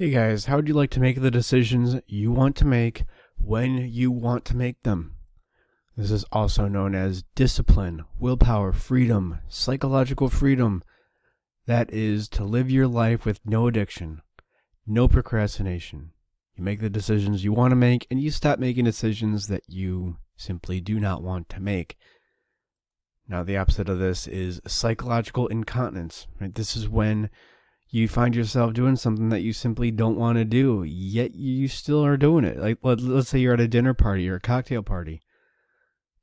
Hey guys, how would you like to make the decisions you want to make when you want to make them? This is also known as discipline, willpower, freedom, psychological freedom. That is to live your life with no addiction, no procrastination. You make the decisions you want to make and you stop making decisions that you simply do not want to make. Now, the opposite of this is psychological incontinence. Right? This is when you find yourself doing something that you simply don't want to do, yet you still are doing it. Like, let, us say you're at a dinner party or a cocktail party,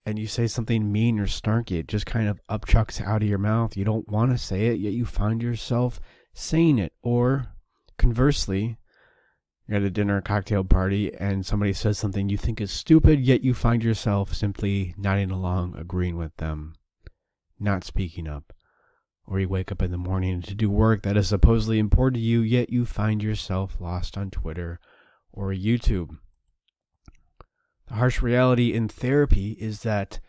and you say something mean or snarky. It just kind of upchucks out of your mouth. You don't want to say it, yet you find yourself saying it. Or conversely, you're at a dinner or cocktail party, and somebody says something you think is stupid, yet you find yourself simply nodding along, agreeing with them, not speaking up or you wake up in the morning to do work that is supposedly important to you, yet you find yourself lost on Twitter or YouTube. The harsh reality in therapy is that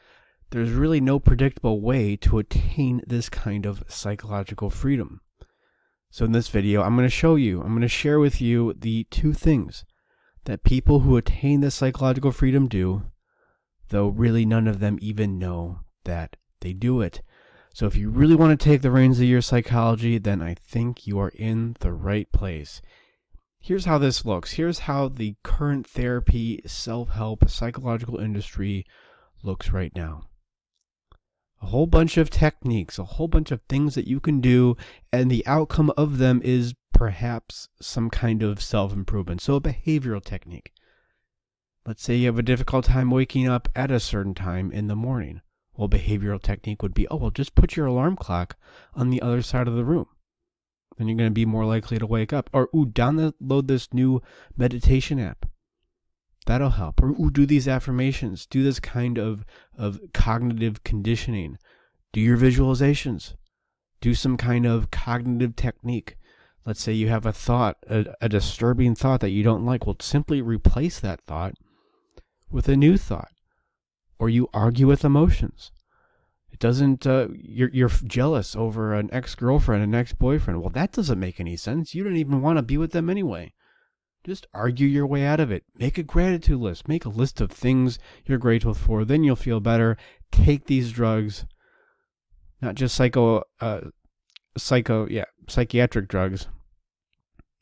there's really no predictable way to attain this kind of psychological freedom. So, in this video, I'm going to show you, I'm going to share with you the two things that people who attain this psychological freedom do, though really none of them even know that they do it. So if you really want to take the reins of your psychology, then I think you are in the right place. Here's how this looks. Here's how the current therapy, self help, psychological industry looks right now. A whole bunch of techniques, a whole bunch of things that you can do, and the outcome of them is perhaps some kind of self improvement. So, a behavioral technique. Let's say you have a difficult time waking up at a certain time in the morning. Well, behavioral technique would be, oh, well, just put your alarm clock on the other side of the room. Then you're going to be more likely to wake up. Or, ooh, download this new meditation app. That'll help. Or, ooh, do these affirmations. Do this kind of, of cognitive conditioning. Do your visualizations. Do some kind of cognitive technique. Let's say you have a thought, a, a disturbing thought that you don't like. Well, simply replace that thought with a new thought or you argue with emotions. It doesn't, uh, you're, you're jealous over an ex girlfriend, an ex boyfriend. Well, that doesn't make any sense. You don't even want to be with them anyway. Just argue your way out of it. Make a gratitude list. Make a list of things you're grateful for. Then you'll feel better. Take these drugs, not just psycho, uh, psycho, yeah, psychiatric drugs,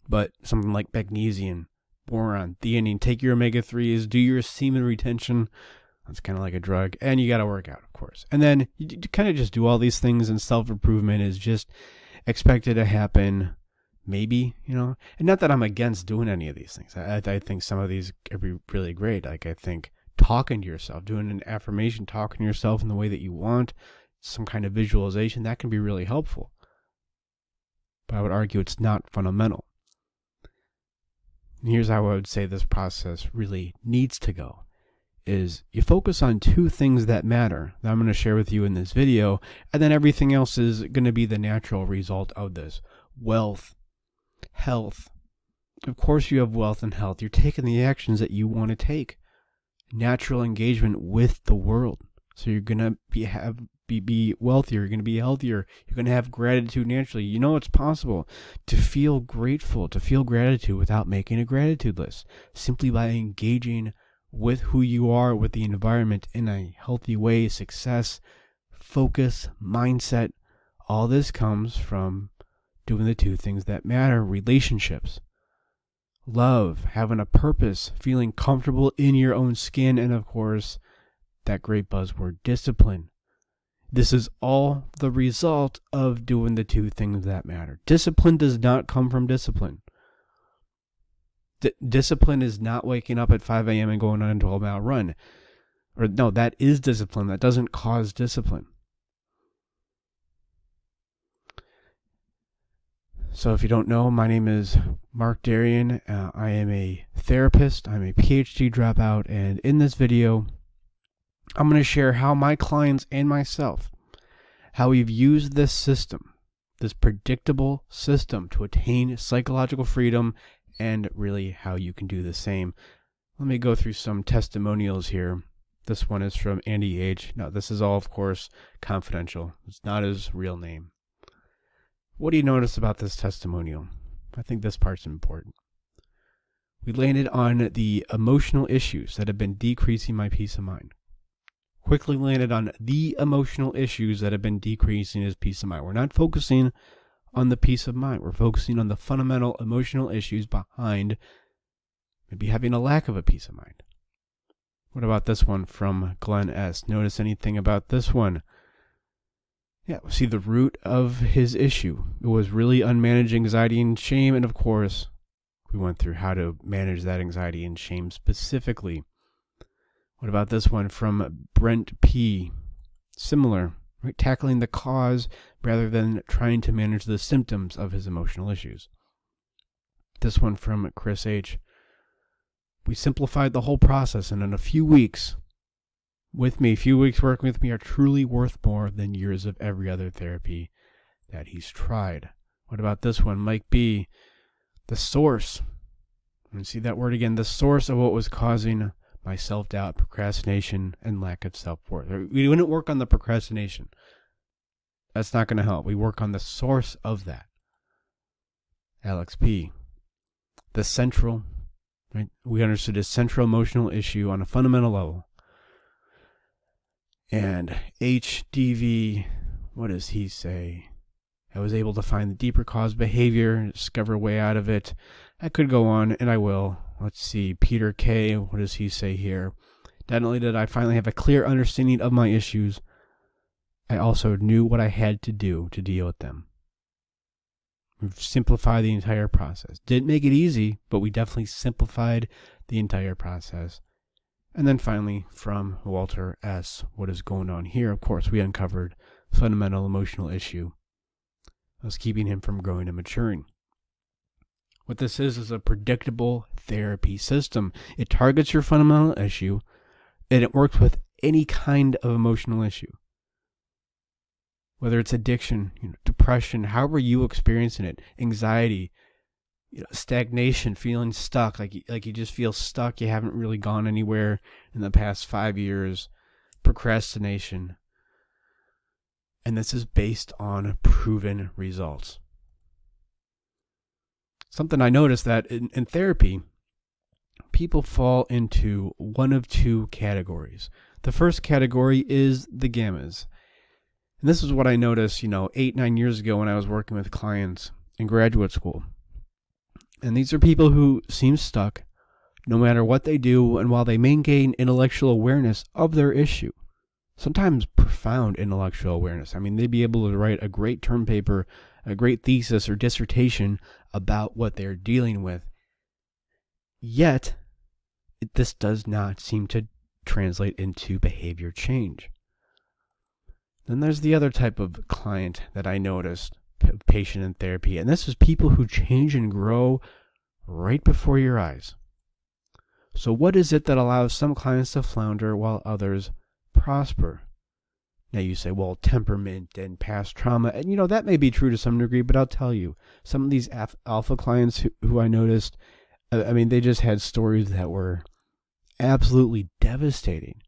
but something like magnesium, boron, theanine. Take your omega 3s, do your semen retention that's kind of like a drug. And you got to work out, of course. And then you, kind of just do all these things, and self improvement is just expected to happen. Maybe, you know, and not that I'm against doing any of these things. I, I think some of these could be really great. Like, I think talking to yourself, doing an affirmation, talking to yourself in the way that you want, some kind of visualization, that can be really helpful. But I would argue it's not fundamental. And here's how I would say this process really needs to go is you focus on two things that matter that I'm going to share with you in this video, and then everything else is going to be the natural result of this. Wealth, health. Of course, you have wealth and health. You're taking the actions that you want to take. Natural engagement with the world. So you're going to be have be, be wealthier, you're going to be healthier, you're going to have gratitude naturally. You know it's possible to feel grateful, to feel gratitude without making a gratitude list, simply by engaging with who you are, with the environment in a healthy way, success, focus, mindset. All this comes from doing the two things that matter relationships, love, having a purpose, feeling comfortable in your own skin, and of course, that great buzzword discipline. This is all the result of doing the two things that matter. Discipline does not come from discipline. D- discipline is not waking up at 5 a.m. and going on a 12 mile run. Or, no, that is discipline. That doesn't cause discipline. So, if you don't know, my name is Mark Darian. Uh, I am a therapist, I'm a PhD dropout, and in this video, I'm going to share how my clients and myself, how we've used this system, this predictable system to attain psychological freedom and really how you can do the same. Let me go through some testimonials here. This one is from Andy H. Now, this is all, of course, confidential. It's not his real name. What do you notice about this testimonial? I think this part's important. we landed on the emotional issues that have been decreasing my peace of mind. Quickly landed on the emotional issues that have been decreasing his peace of mind. We're not focusing on the peace of mind. We're focusing on the fundamental emotional issues behind maybe having a lack of a peace of mind. What about this one from Glenn S? Notice anything about this one? Yeah, see the root of his issue. It was really unmanaged anxiety and shame, and of course, we went through how to manage that anxiety and shame specifically. What about this one from Brent P? Similar, right? Tackling the cause rather than trying to manage the symptoms of his emotional issues. This one from Chris H. We simplified the whole process, and in a few weeks, with me, a few weeks working with me are truly worth more than years of every other therapy that he's tried. What about this one? Mike B. The source. And see that word again. The source of what was causing my self doubt, procrastination, and lack of self worth. We wouldn't work on the procrastination. That's not going to help. We work on the source of that. Alex P. The central, right? We understood a central emotional issue on a fundamental level and HDV, what does he say? I was able to find the deeper cause behavior, discover a way out of it. I could go on, and I will. Let's see. Peter K., what does he say here? Not only did I finally have a clear understanding of my issues, I also knew what I had to do to deal with them. We've simplified the entire process. Didn't make it easy, but we definitely simplified the entire process. And then finally, from Walter S., what is going on here? Of course, we uncovered fundamental emotional issue was keeping him from growing and maturing. What this is is a predictable therapy system. It targets your fundamental issue and it works with any kind of emotional issue. Whether it's addiction, you know, depression, however you experiencing it, anxiety, you know, stagnation, feeling stuck, like like you just feel stuck. You haven't really gone anywhere in the past five years. Procrastination, and this is based on proven results. Something I noticed that in, in therapy, people fall into one of two categories. The first category is the gammas. And this is what I noticed, you know, eight, nine years ago when I was working with clients in graduate school. And these are people who seem stuck no matter what they do, and while they maintain intellectual awareness of their issue, sometimes profound intellectual awareness. I mean, they'd be able to write a great term paper, a great thesis or dissertation about what they're dealing with. Yet, this does not seem to translate into behavior change. Then there's the other type of client that I noticed patient in therapy. And this is people who change and grow right before your eyes. So, what is it that allows some clients to flounder while others prosper? Now, you say, well, temperament and past trauma. And, you know, that may be true to some degree, but I'll tell you, some of these alpha clients who, who I noticed, uh, I mean, they just had stories that were absolutely devastating.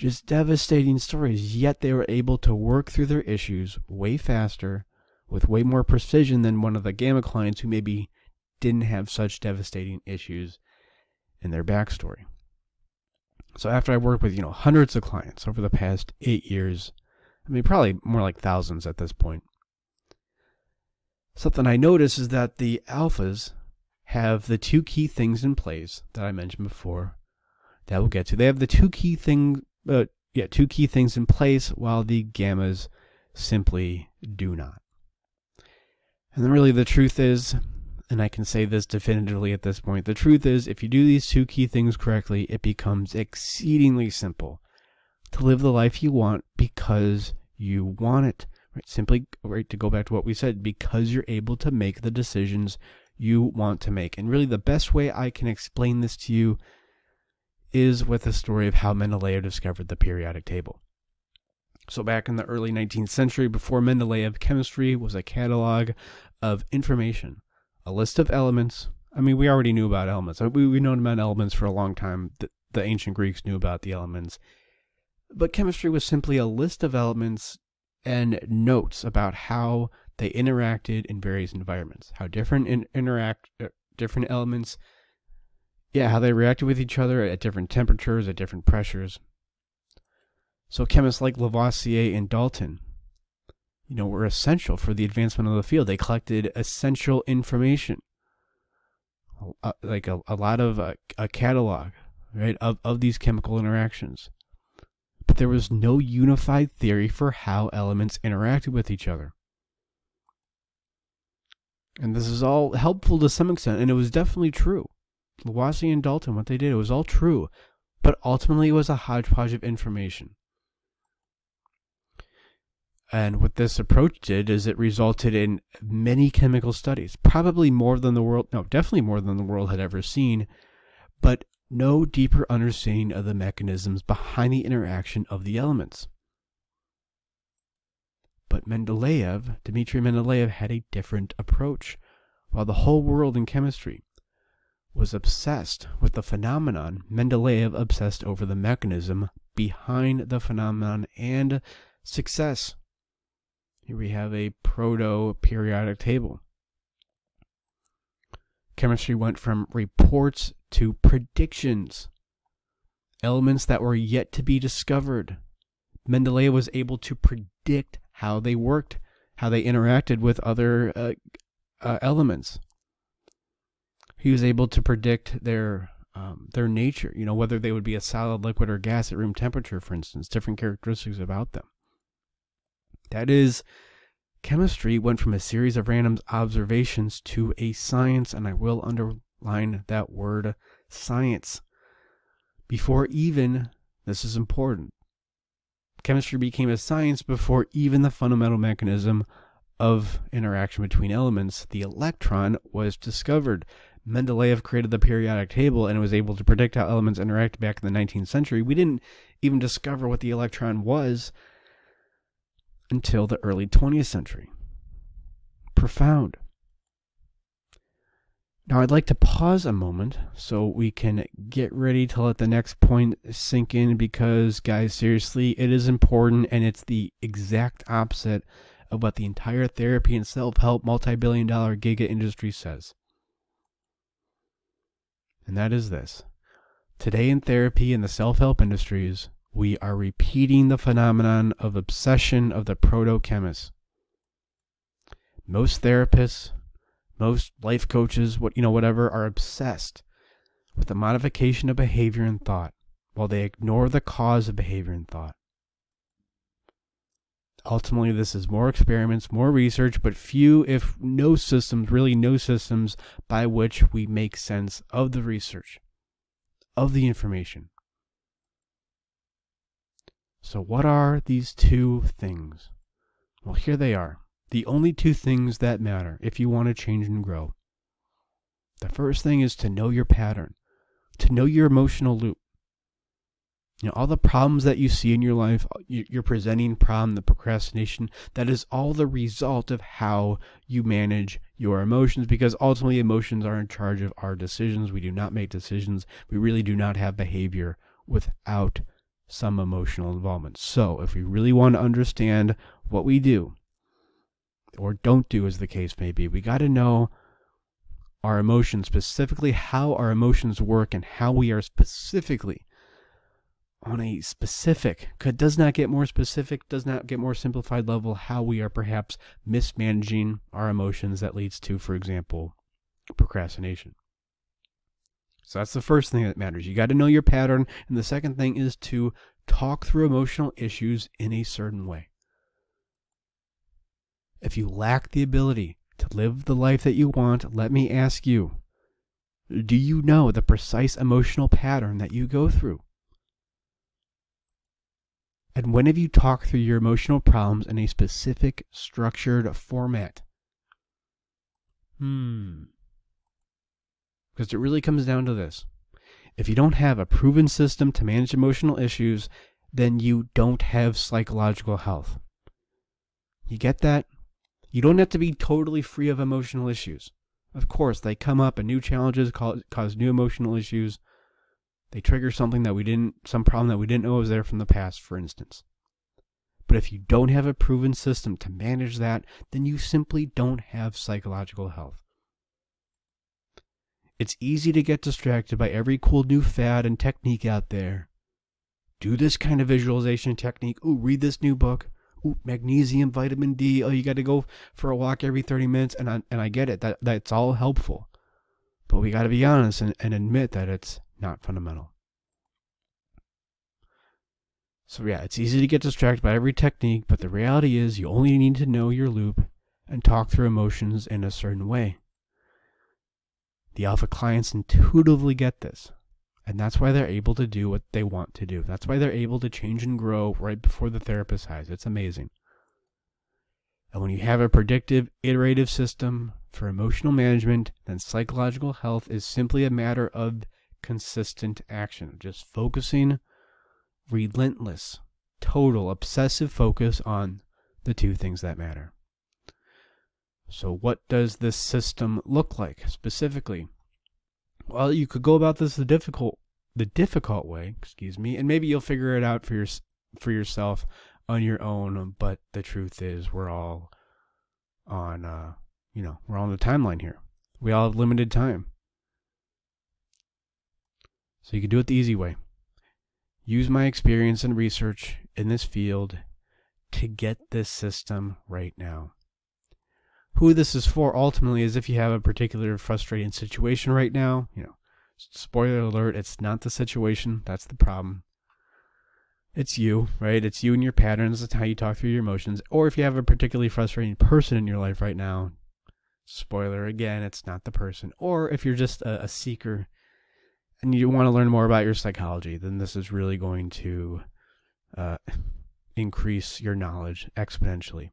Just devastating stories, yet they were able to work through their issues way faster with way more precision than one of the gamma clients who maybe didn't have such devastating issues in their backstory. So after I worked with, you know, hundreds of clients over the past eight years, I mean, probably more like thousands at this point, something I notice is that the alphas have the two key things in place that I mentioned before that we'll get to. They have the two key things but uh, yeah, two key things in place while the gammas simply do not. And really the truth is, and I can say this definitively at this point, the truth is if you do these two key things correctly, it becomes exceedingly simple to live the life you want because you want it. Right? Simply right to go back to what we said, because you're able to make the decisions you want to make. And really the best way I can explain this to you is with the story of how Mendeleev discovered the periodic table. So, back in the early 19th century, before Mendeleev, chemistry was a catalog of information, a list of elements. I mean, we already knew about elements. We, we've known about elements for a long time. The, the ancient Greeks knew about the elements. But chemistry was simply a list of elements and notes about how they interacted in various environments, how different in, interact, uh, different elements yeah, how they reacted with each other at different temperatures, at different pressures. So chemists like Lavoisier and Dalton, you know, were essential for the advancement of the field. They collected essential information, like a, a lot of uh, a catalog, right, of, of these chemical interactions. But there was no unified theory for how elements interacted with each other. And this is all helpful to some extent, and it was definitely true. Lavoisier and Dalton, what they did, it was all true, but ultimately it was a hodgepodge of information. And what this approach did is it resulted in many chemical studies, probably more than the world, no, definitely more than the world had ever seen, but no deeper understanding of the mechanisms behind the interaction of the elements. But Mendeleev, Dmitry Mendeleev, had a different approach. While the whole world in chemistry was obsessed with the phenomenon, Mendeleev obsessed over the mechanism behind the phenomenon and success. Here we have a proto periodic table. Chemistry went from reports to predictions, elements that were yet to be discovered. Mendeleev was able to predict how they worked, how they interacted with other uh, uh, elements. He was able to predict their um, their nature, you know, whether they would be a solid, liquid, or gas at room temperature, for instance, different characteristics about them. That is, chemistry went from a series of random observations to a science, and I will underline that word science. Before even, this is important, chemistry became a science before even the fundamental mechanism of interaction between elements, the electron, was discovered. Mendeleev created the periodic table and was able to predict how elements interact back in the 19th century. We didn't even discover what the electron was until the early 20th century. Profound. Now, I'd like to pause a moment so we can get ready to let the next point sink in because, guys, seriously, it is important and it's the exact opposite of what the entire therapy and self help multi billion dollar giga industry says. And that is this today in therapy and the self help industries, we are repeating the phenomenon of obsession of the proto chemists. Most therapists, most life coaches, what you know, whatever, are obsessed with the modification of behavior and thought while they ignore the cause of behavior and thought. Ultimately, this is more experiments, more research, but few, if no systems, really no systems by which we make sense of the research, of the information. So, what are these two things? Well, here they are. The only two things that matter if you want to change and grow. The first thing is to know your pattern, to know your emotional loop. You know, all the problems that you see in your life, uh, your presenting problem, the procrastination, that is all the result of how you manage your emotions because ultimately emotions are in charge of our decisions. We do not make decisions. We really do not have behavior without some emotional involvement. So, if we really want to understand what we do, or don't do, as the case may be. We got to know our emotions, specifically how our emotions work and how we are specifically on a specific, does not get more specific, does not get more simplified level, how we are perhaps mismanaging our emotions that leads to, for example, procrastination. So that's the first thing that matters. You got to know your pattern. And the second thing is to talk through emotional issues in a certain way. If you lack the ability to live the life that you want, let me ask you do you know the precise emotional pattern that you go through? And when have you talked through your emotional problems in a specific structured format? Hmm. Because it really comes down to this. If you don't have a proven system to manage emotional issues, then you don't have psychological health. You get that? You don't have to be totally free of emotional issues. Of course, they come up and new challenges cause, new emotional issues. They trigger something that we didn't, some problem that we didn't know was there from the past, for instance. But if you don't have a proven system to manage that, then you simply don't have psychological health. It's easy to get distracted by every cool new fad and technique out there. Do this kind of visualization technique. Ooh, read this new book. Ooh, magnesium, vitamin D. Oh, you got to go for a walk every 30 minutes. And I, and I get it. That That's all helpful. But we got to be honest and, and admit that it's not fundamental. So, yeah, it's easy to get distracted by every technique, but the reality is you only need to know your loop and talk through emotions in a certain way. The alpha clients intuitively get this. And that's why they're able to do what they want to do. That's why they're able to change and grow right before the therapist has. It's amazing. And when you have a predictive, iterative system for emotional management, then psychological health is simply a matter of consistent action. Just focusing, relentless, total, obsessive focus on the two things that matter. So, what does this system look like specifically? Well, you could go about this the difficult the difficult way, excuse me, and maybe you'll figure it out for your for yourself on your own, but the truth is we're all on uh, you know, we're on the timeline here. We all have limited time. So you can do it the easy way. Use my experience and research in this field to get this system right now who this is for ultimately is if you have a particular frustrating situation right now, you know, spoiler alert, it's not the situation, that's the problem. It's you, right? It's you and your patterns, it's how you talk through your emotions. Or if you have a particularly frustrating person in your life right now, spoiler again, it's not the person. Or if you're just a, a seeker and you want to learn more about your psychology, then this is really going to uh, increase your knowledge exponentially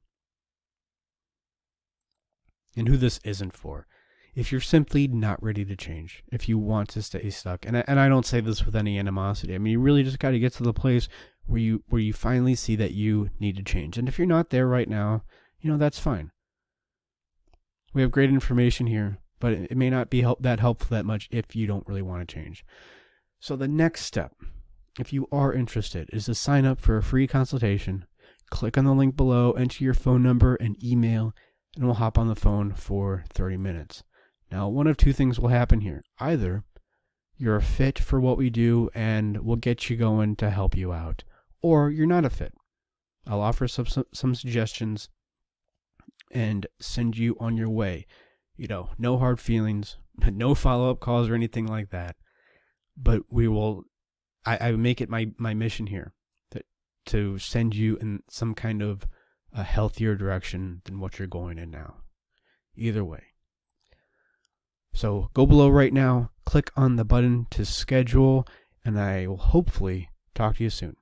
and who this isn't for. If you're simply not ready to change, if you want to stay stuck, and I, and I don't say this with any animosity. I mean, you really just got to get to the place where you where you finally see that you need to change. And if you're not there right now, you know that's fine. We have great information here, but it may not be help that helpful that much if you don't really want to change. So the next step, if you are interested, is to sign up for a free consultation. Click on the link below, enter your phone number and email, and we'll hop on the phone for 30 minutes. Now, one of two things will happen here. Either you're a fit for what we do and we'll get you going to help you out, or you're not a fit. I'll offer some, some, suggestions and send you on your way. You know, no hard feelings, no follow up calls or anything like that. But we will, I, I make it my, my mission here to, to send you in some kind of a healthier direction than what you're going in now. Either way. So go below right now, click on the button to schedule, and I will hopefully talk to you soon.